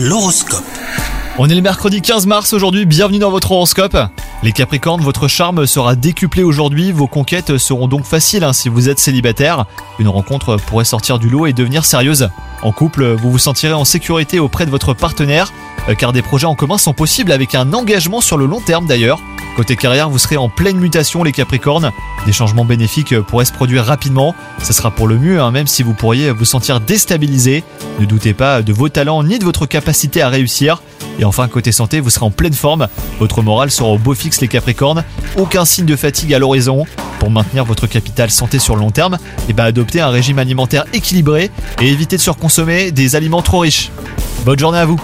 L'horoscope. On est le mercredi 15 mars aujourd'hui, bienvenue dans votre horoscope. Les Capricornes, votre charme sera décuplé aujourd'hui, vos conquêtes seront donc faciles hein, si vous êtes célibataire. Une rencontre pourrait sortir du lot et devenir sérieuse. En couple, vous vous sentirez en sécurité auprès de votre partenaire, euh, car des projets en commun sont possibles avec un engagement sur le long terme d'ailleurs. Côté carrière, vous serez en pleine mutation les Capricornes. Des changements bénéfiques pourraient se produire rapidement. Ce sera pour le mieux, hein, même si vous pourriez vous sentir déstabilisé. Ne doutez pas de vos talents ni de votre capacité à réussir. Et enfin, côté santé, vous serez en pleine forme. Votre morale sera au beau fixe les Capricornes. Aucun signe de fatigue à l'horizon. Pour maintenir votre capital santé sur le long terme, et ben adoptez un régime alimentaire équilibré et évitez de surconsommer des aliments trop riches. Bonne journée à vous